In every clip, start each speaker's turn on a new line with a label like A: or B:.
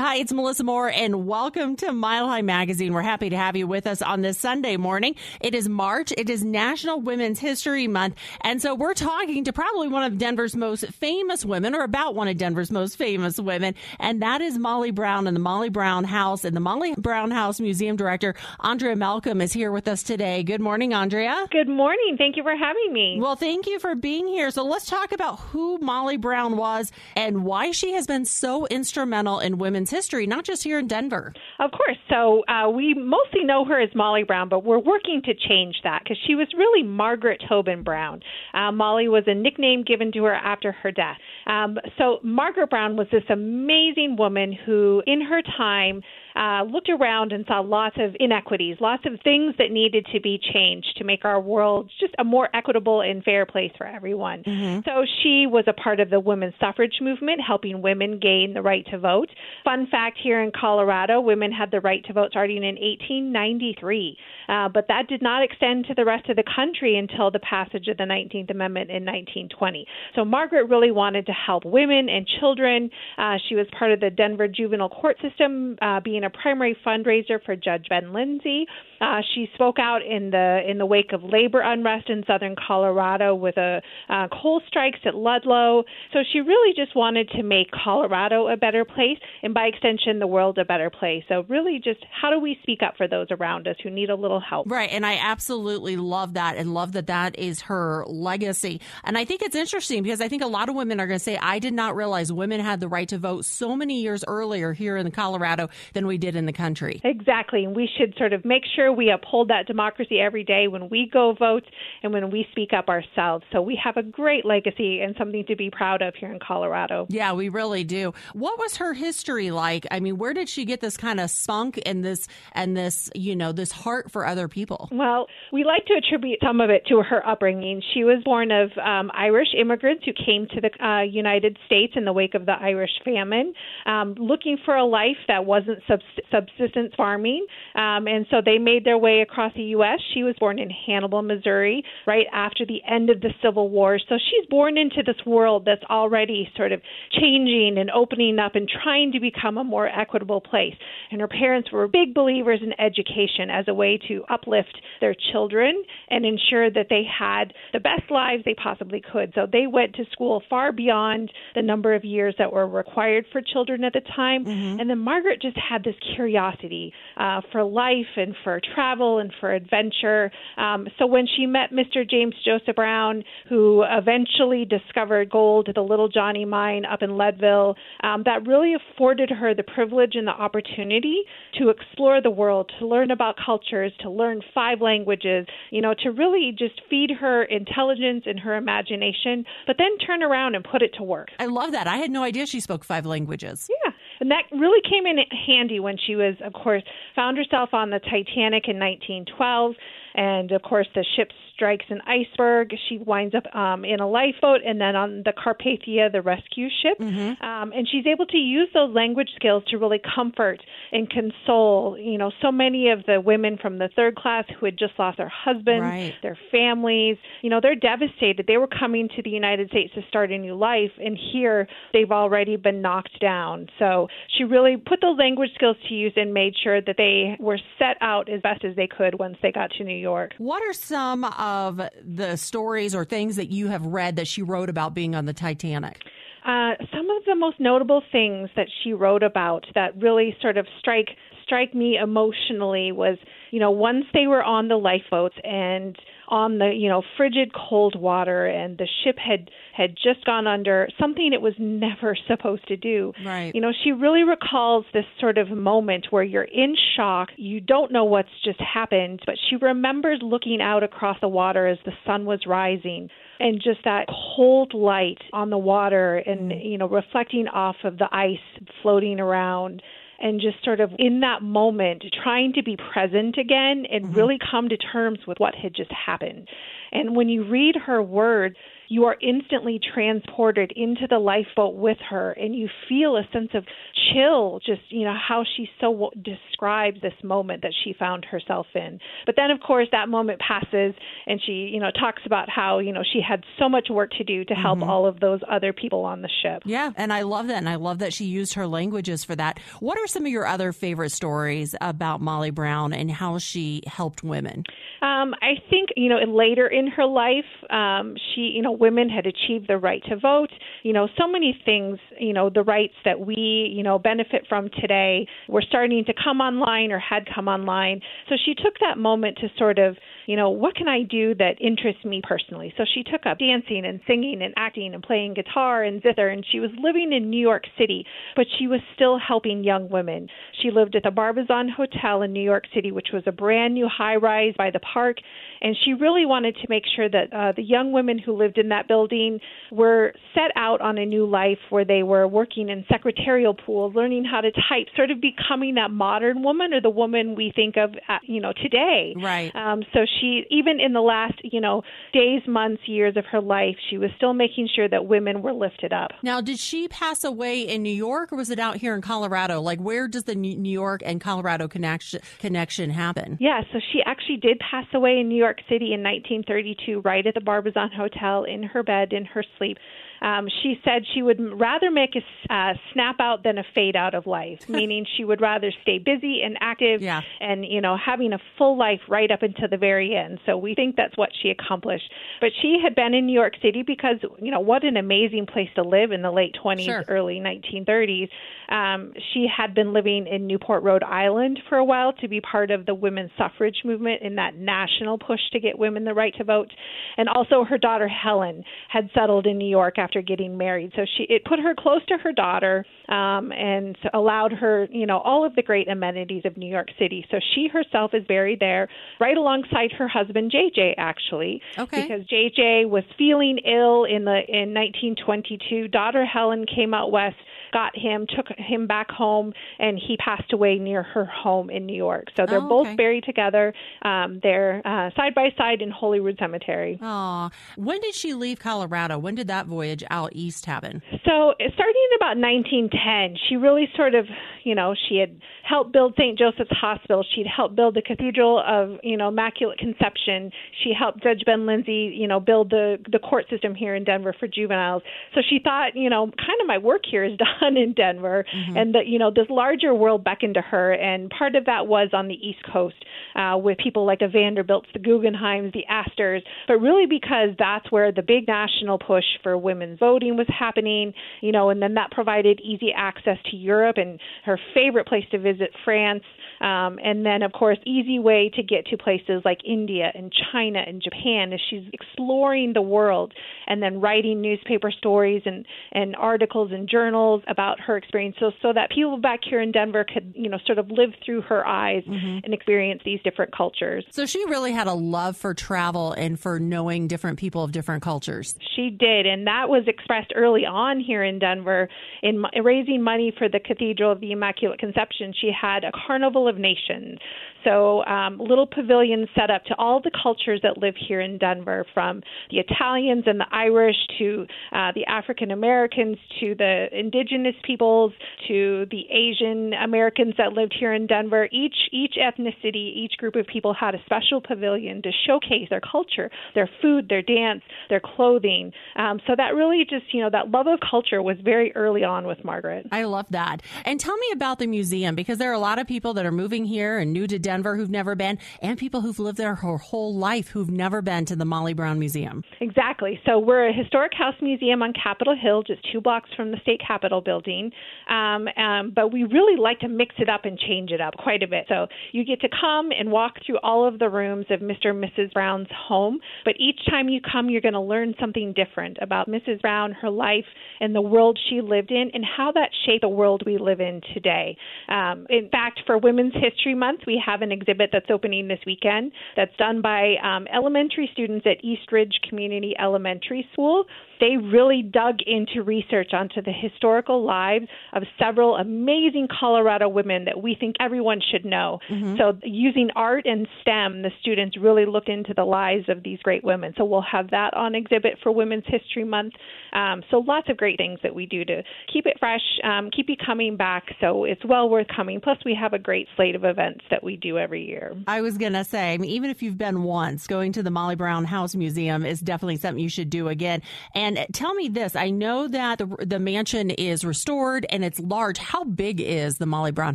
A: Hi, it's Melissa Moore, and welcome to Mile High Magazine. We're happy to have you with us on this Sunday morning. It is March. It is National Women's History Month. And so we're talking to probably one of Denver's most famous women, or about one of Denver's most famous women, and that is Molly Brown and the Molly Brown House. And the Molly Brown House Museum Director, Andrea Malcolm, is here with us today. Good morning, Andrea.
B: Good morning. Thank you for having me.
A: Well, thank you for being here. So let's talk about who Molly Brown was and why she has been so instrumental in women's history, not just here in Denver.
B: Of course. So uh, we mostly know her as Molly Brown, but we're working to change that because she was really Margaret Tobin Brown. Uh, Molly was a nickname given to her after her death. Um, so Margaret Brown was this amazing woman who, in her time, uh, looked around and saw lots of inequities, lots of things that needed to be changed to make our world just a more equitable and fair place for everyone. Mm-hmm. So she was a part of the women's suffrage movement, helping women gain the right to vote. Fun fact here in Colorado, women had the right to vote starting in 1893, uh, but that did not extend to the rest of the country until the passage of the 19th Amendment in 1920. So Margaret really wanted to help women and children. Uh, she was part of the Denver juvenile court system, uh, being a primary fundraiser for Judge Ben Lindsey. Uh, she spoke out in the in the wake of labor unrest in southern Colorado with a uh, coal strikes at Ludlow. So she really just wanted to make Colorado a better place, and by extension, the world a better place. So really, just how do we speak up for those around us who need a little help?
A: Right, and I absolutely love that, and love that that is her legacy. And I think it's interesting because I think a lot of women are going to say, "I did not realize women had the right to vote so many years earlier here in Colorado than we did in the country."
B: Exactly, and we should sort of make sure we uphold that democracy every day when we go vote and when we speak up ourselves. So we have a great legacy and something to be proud of here in Colorado.
A: Yeah, we really do. What was her history like? I mean, where did she get this kind of spunk and this and this, you know, this heart for other people?
B: Well, we like to attribute some of it to her upbringing. She was born of um, Irish immigrants who came to the uh, United States in the wake of the Irish famine, um, looking for a life that wasn't subsistence farming, um, and so they made their way across the U.S. She was born in Hannibal, Missouri, right after the end of the Civil War. So she's born into this world that's already sort of changing and opening up and trying to become a more equitable place. And her parents were big believers in education as a way to uplift their children and ensure that they had the best lives they possibly could. So they went to school far beyond the number of years that were required for children at the time. Mm-hmm. And then Margaret just had this curiosity uh, for life and for travel travel and for adventure. Um, so when she met Mr. James Joseph Brown, who eventually discovered gold at the Little Johnny mine up in Leadville, um, that really afforded her the privilege and the opportunity to explore the world, to learn about cultures, to learn five languages, you know, to really just feed her intelligence and her imagination, but then turn around and put it to work.
A: I love that. I had no idea she spoke five languages.
B: Yeah. And that really came in handy when she was, of course, found herself on the Titanic in 1912. And of course, the ship strikes an iceberg. She winds up um, in a lifeboat and then on the Carpathia, the rescue ship. Mm-hmm. Um, and she's able to use those language skills to really comfort and console, you know, so many of the women from the third class who had just lost their husbands,
A: right.
B: their families. You know, they're devastated. They were coming to the United States to start a new life, and here they've already been knocked down. So she really put those language skills to use and made sure that they were set out as best as they could once they got to New York.
A: What are some of the stories or things that you have read that she wrote about being on the Titanic?
B: Uh, some of the most notable things that she wrote about that really sort of strike strike me emotionally was, you know, once they were on the lifeboats and on the you know frigid cold water and the ship had had just gone under something it was never supposed to do.
A: Right.
B: You know she really recalls this sort of moment where you're in shock you don't know what's just happened but she remembers looking out across the water as the sun was rising and just that cold light on the water and mm. you know reflecting off of the ice floating around and just sort of in that moment trying to be present again and mm-hmm. really come to terms with what had just happened. And when you read her words, you are instantly transported into the lifeboat with her, and you feel a sense of chill, just, you know, how she so describes this moment that she found herself in. But then, of course, that moment passes, and she, you know, talks about how, you know, she had so much work to do to help mm-hmm. all of those other people on the ship.
A: Yeah, and I love that. And I love that she used her languages for that. What are some of your other favorite stories about Molly Brown and how she helped women?
B: Um, I think, you know, later in her life, um, she, you know, women had achieved the right to vote. You know, so many things, you know, the rights that we, you know, benefit from today were starting to come online or had come online. So she took that moment to sort of, you know, what can I do that interests me personally? So she took up dancing and singing and acting and playing guitar and zither, and she was living in New York City, but she was still helping young women. She lived at the Barbizon Hotel in New York City, which was a brand new high rise by the park, and she really wanted to make sure that uh, the young women who lived in that building were set out on a new life where they were working in secretarial pools, learning how to type, sort of becoming that modern woman or the woman we think of, uh, you know, today.
A: Right.
B: Um, so she, even in the last, you know, days, months, years of her life, she was still making sure that women were lifted up.
A: Now, did she pass away in New York or was it out here in Colorado? Like, where does the New York and Colorado connection connection happen?
B: Yeah, so she actually did pass away in New York City in 1932, right at the Barbizon Hotel, in her bed, in her sleep. Um, she said she would rather make a uh, snap out than a fade out of life, meaning she would rather stay busy and active
A: yeah.
B: and, you know, having a full life right up until the very end. So we think that's what she accomplished. But she had been in New York City because, you know, what an amazing place to live in the late 20s,
A: sure.
B: early 1930s. Um, she had been living in Newport, Rhode Island for a while to be part of the women's suffrage movement in that national push to get women the right to vote. And also her daughter Helen had settled in New York after after getting married. So she it put her close to her daughter um, and allowed her, you know, all of the great amenities of New York City. So she herself is buried there, right alongside her husband JJ, actually,
A: okay.
B: because JJ was feeling ill in the in 1922. Daughter Helen came out west got him, took him back home, and he passed away near her home in New York. So they're
A: oh,
B: both buried together. Um, they're uh, side by side in Holyrood Cemetery.
A: Oh, when did she leave Colorado? When did that voyage out east happen?
B: So starting in about 1910, she really sort of, you know, she had helped build St. Joseph's Hospital. She'd helped build the Cathedral of, you know, Immaculate Conception. She helped Judge Ben Lindsey, you know, build the the court system here in Denver for juveniles. So she thought, you know, kind of my work here is done on in Denver, mm-hmm. and that you know this larger world beckoned to her, and part of that was on the East Coast uh, with people like the Vanderbilts, the Guggenheims, the Astors, but really because that's where the big national push for women's voting was happening, you know, and then that provided easy access to Europe and her favorite place to visit, France. Um, and then, of course, easy way to get to places like India and China and Japan as she's exploring the world and then writing newspaper stories and, and articles and journals about her experience so, so that people back here in Denver could, you know, sort of live through her eyes mm-hmm. and experience these different cultures.
A: So she really had a love for travel and for knowing different people of different cultures.
B: She did. And that was expressed early on here in Denver in raising money for the Cathedral of the Immaculate Conception. She had a carnival of nations. So, um, little pavilions set up to all the cultures that live here in Denver, from the Italians and the Irish to uh, the African Americans to the indigenous peoples to the Asian Americans that lived here in Denver. Each each ethnicity, each group of people had a special pavilion to showcase their culture, their food, their dance, their clothing. Um, so that really just you know that love of culture was very early on with Margaret.
A: I love that. And tell me about the museum because there are a lot of people that are moving here and new to Denver who've never been, and people who've lived there her whole life who've never been to the Molly Brown Museum.
B: Exactly. So we're a historic house museum on Capitol Hill, just two blocks from the state capitol building. Um, um, but we really like to mix it up and change it up quite a bit. So you get to come and walk through all of the rooms of Mr. and Mrs. Brown's home. But each time you come, you're going to learn something different about Mrs. Brown, her life, and the world she lived in, and how that shaped the world we live in today. Um, in fact, for Women's History Month, we have an exhibit that's opening this weekend that's done by um, elementary students at East Ridge Community Elementary School they really dug into research onto the historical lives of several amazing Colorado women that we think everyone should know. Mm-hmm. So, using art and STEM, the students really looked into the lives of these great women. So, we'll have that on exhibit for Women's History Month. Um, so, lots of great things that we do to keep it fresh, um, keep you coming back. So, it's well worth coming. Plus, we have a great slate of events that we do every year.
A: I was going to say, I mean, even if you've been once, going to the Molly Brown House Museum is definitely something you should do again. And tell me this I know that the, the mansion is restored and it's large. How big is the Molly Brown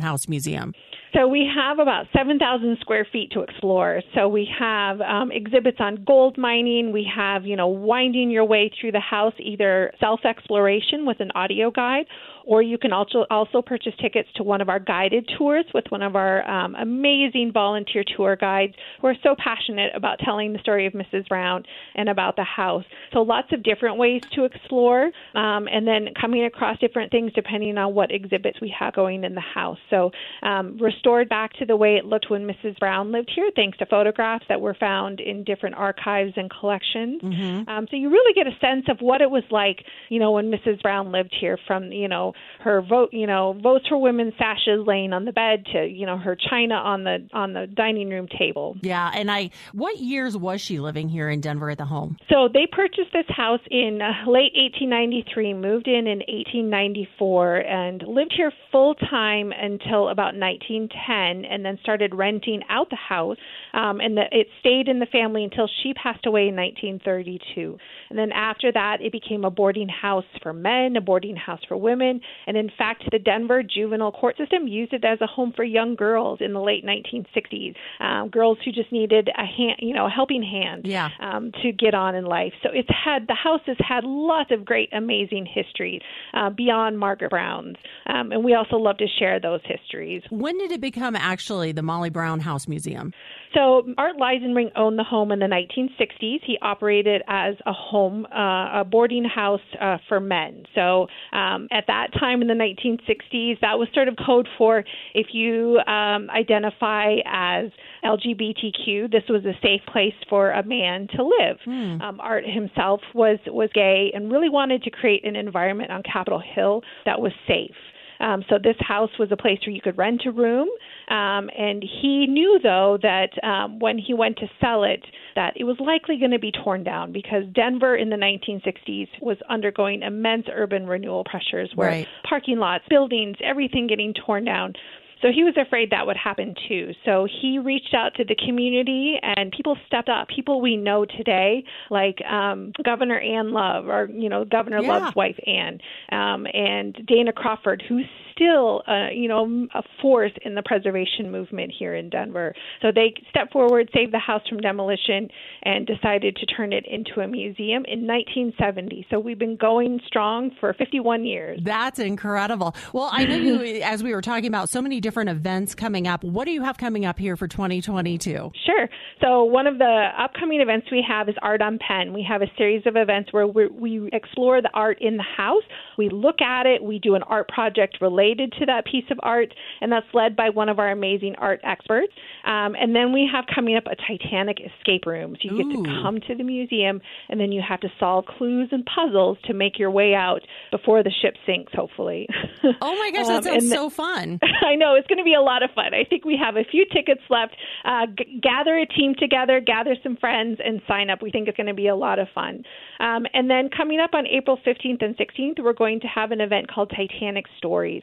A: House Museum?
B: So we have about 7,000 square feet to explore. So we have um, exhibits on gold mining. We have, you know, winding your way through the house, either self exploration with an audio guide or you can also also purchase tickets to one of our guided tours with one of our um, amazing volunteer tour guides who are so passionate about telling the story of Mrs. Brown and about the house. So lots of different ways to explore, um, and then coming across different things depending on what exhibits we have going in the house. So um, restored back to the way it looked when Mrs. Brown lived here, thanks to photographs that were found in different archives and collections. Mm-hmm. Um, so you really get a sense of what it was like, you know, when Mrs. Brown lived here, from you know her vote, you know, votes for women sashes laying on the bed to, you know, her china on the on the dining room table.
A: Yeah, and I what years was she living here in Denver at the home?
B: So they purchased this house in uh, late 1893, moved in in 1894 and lived here full time until about 1910 and then started renting out the house um, and the, it stayed in the family until she passed away in 1932. And then after that, it became a boarding house for men, a boarding house for women, and in fact, the Denver juvenile court system used it as a home for young girls in the late 1960s, um, girls who just needed a hand, you know, a helping hand
A: yeah.
B: um, to get on in life. So it's had the house has had lots of great, amazing history uh, beyond Margaret Brown's, um, and we also love to share those histories.
A: When did it become actually the Molly Brown House Museum?
B: So Art Leisenring owned the home in the 1960s. He operated as a home, uh, a boarding house uh, for men. So um, at that time in the 1960s, that was sort of code for if you um, identify as LGBTQ, this was a safe place for a man to live. Hmm. Um, Art himself was was gay and really wanted to create an environment on Capitol Hill that was safe. Um, so this house was a place where you could rent a room. Um, and he knew, though, that um, when he went to sell it, that it was likely going to be torn down because Denver in the 1960s was undergoing immense urban renewal pressures, where
A: right.
B: parking lots, buildings, everything getting torn down. So he was afraid that would happen too. So he reached out to the community and people stepped up. People we know today, like um, Governor Ann Love, or you know Governor
A: yeah.
B: Love's wife Ann, um, and Dana Crawford, who's still, uh, you know, a force in the preservation movement here in Denver. So they stepped forward, saved the house from demolition, and decided to turn it into a museum in 1970. So we've been going strong for 51 years.
A: That's incredible. Well, I know you, as we were talking about so many different events coming up. What do you have coming up here for 2022?
B: Sure. So one of the upcoming events we have is Art on Penn. We have a series of events where we explore the art in the house. We look at it. We do an art project related related to that piece of art, and that's led by one of our amazing art experts. Um, and then we have coming up a Titanic escape room. So you Ooh. get to come to the museum, and then you have to solve clues and puzzles to make your way out before the ship sinks, hopefully.
A: Oh my gosh, that um, sounds so fun.
B: I know, it's going to be a lot of fun. I think we have a few tickets left. Uh, g- gather a team together, gather some friends, and sign up. We think it's going to be a lot of fun. Um, and then coming up on April 15th and 16th, we're going to have an event called Titanic Stories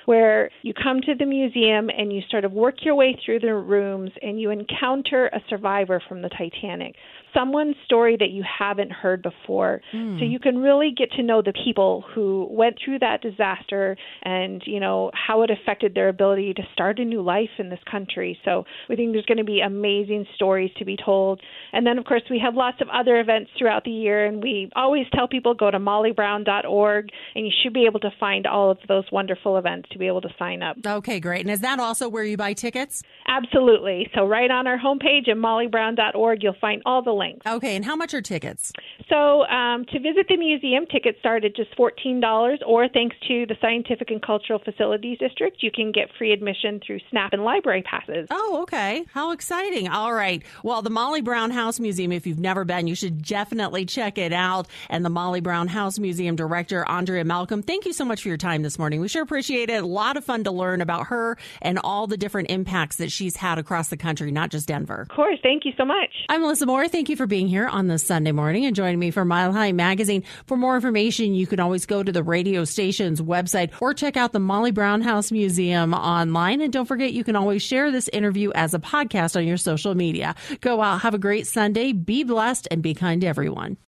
B: where you come to the museum and you sort of work your way through the rooms and you encounter a survivor from the Titanic someone's story that you haven't heard before. Mm. So you can really get to know the people who went through that disaster and, you know, how it affected their ability to start a new life in this country. So we think there's going to be amazing stories to be told. And then, of course, we have lots of other events throughout the year, and we always tell people go to mollybrown.org, and you should be able to find all of those wonderful events to be able to sign up.
A: Okay, great. And is that also where you buy tickets?
B: Absolutely. So right on our homepage at mollybrown.org, you'll find all the links.
A: Okay, and how much are tickets?
B: So um, to visit the museum, tickets start at just $14, or thanks to the Scientific and Cultural Facilities District, you can get free admission through SNAP and library passes.
A: Oh, okay. How exciting. All right. Well, the Molly Brown House Museum, if you've never been, you should definitely check it out. And the Molly Brown House Museum Director, Andrea Malcolm, thank you so much for your time this morning. We sure appreciate it. A lot of fun to learn about her and all the different impacts that she's had across the country, not just Denver.
B: Of course. Thank you so much.
A: I'm Melissa Moore. Thank you for being here on this Sunday morning and joining me for Mile High Magazine. For more information, you can always go to the radio station's website or check out the Molly Brown House Museum online. And don't forget, you can always share this interview as a podcast on your social media. Go out, have a great Sunday, be blessed, and be kind to everyone.